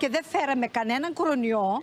και δεν φέραμε κανέναν κορονοϊό.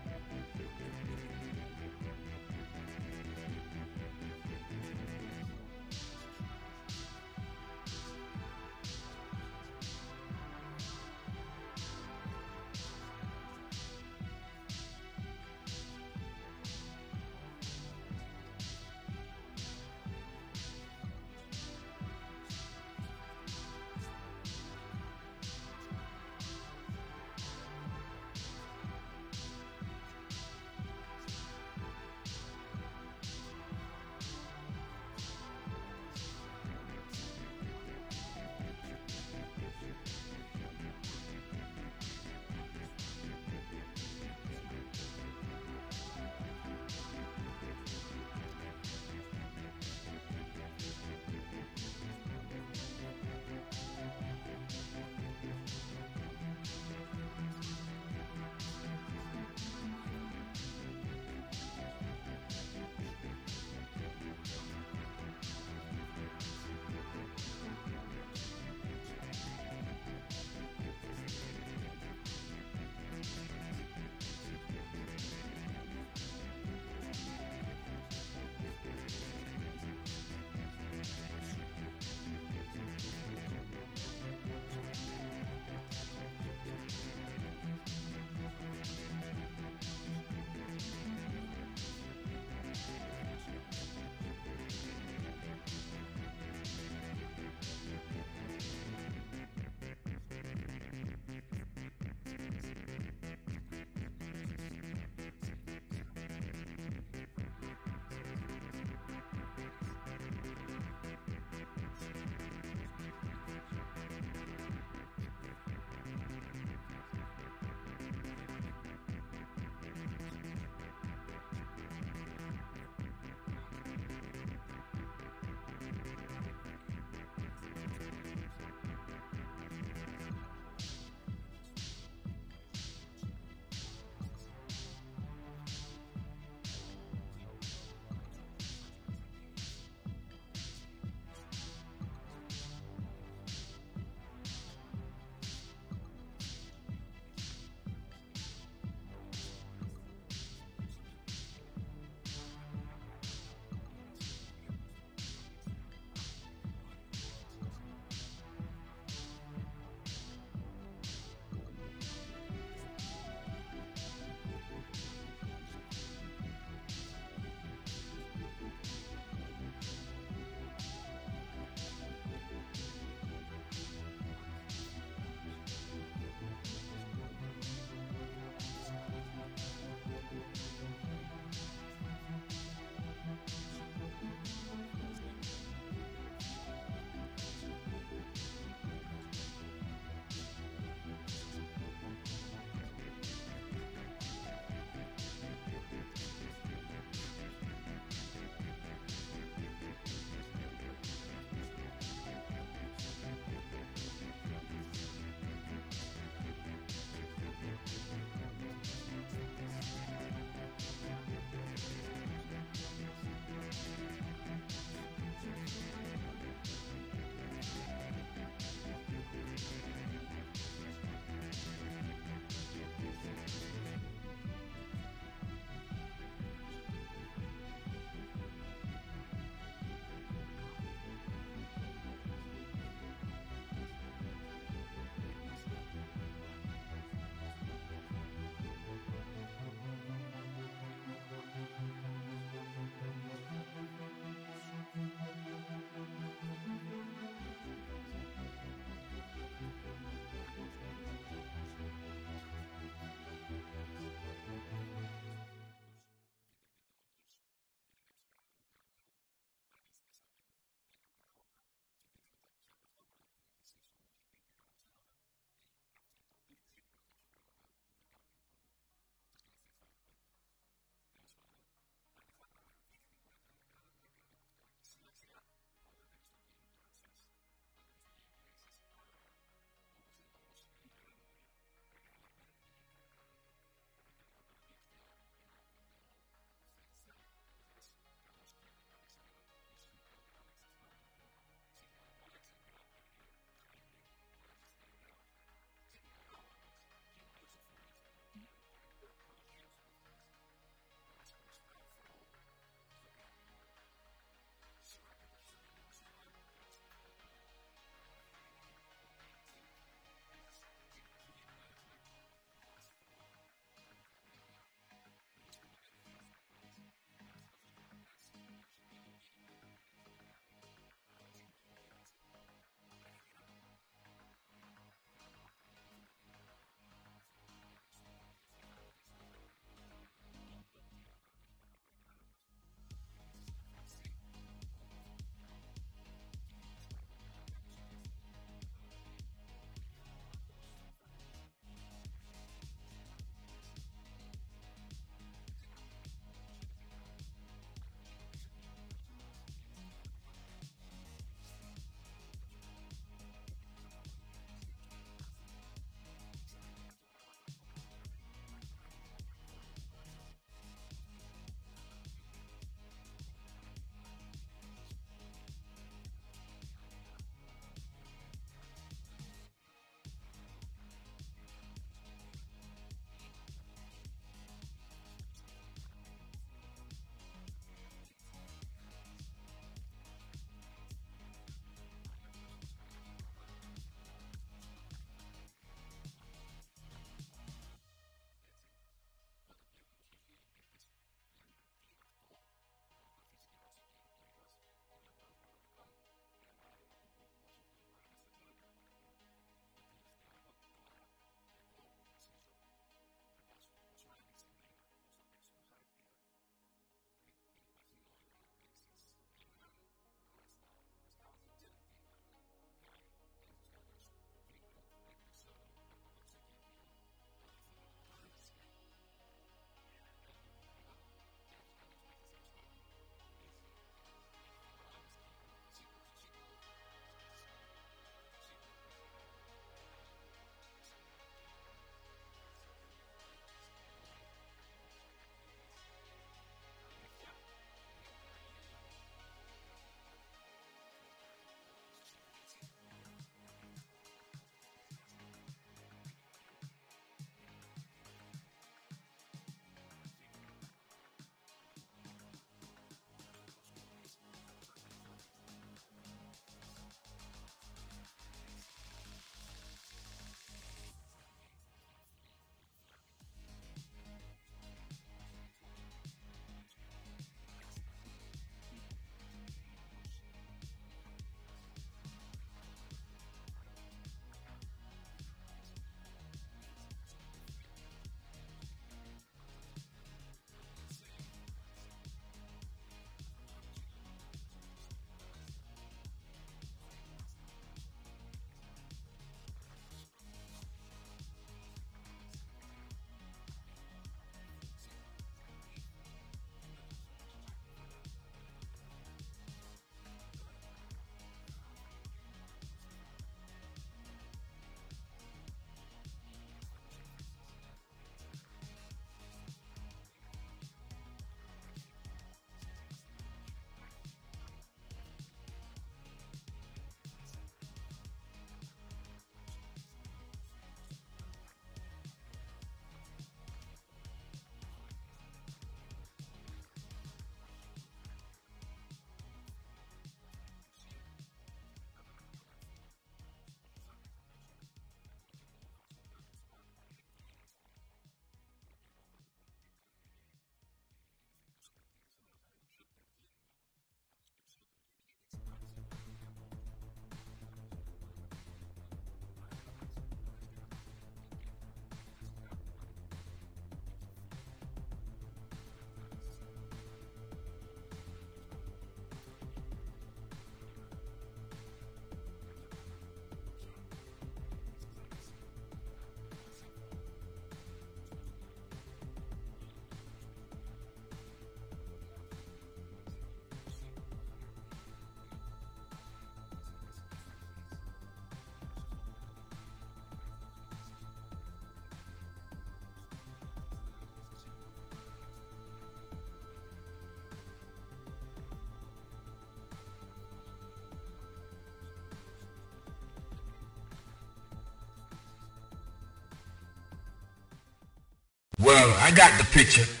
Well, I got the picture.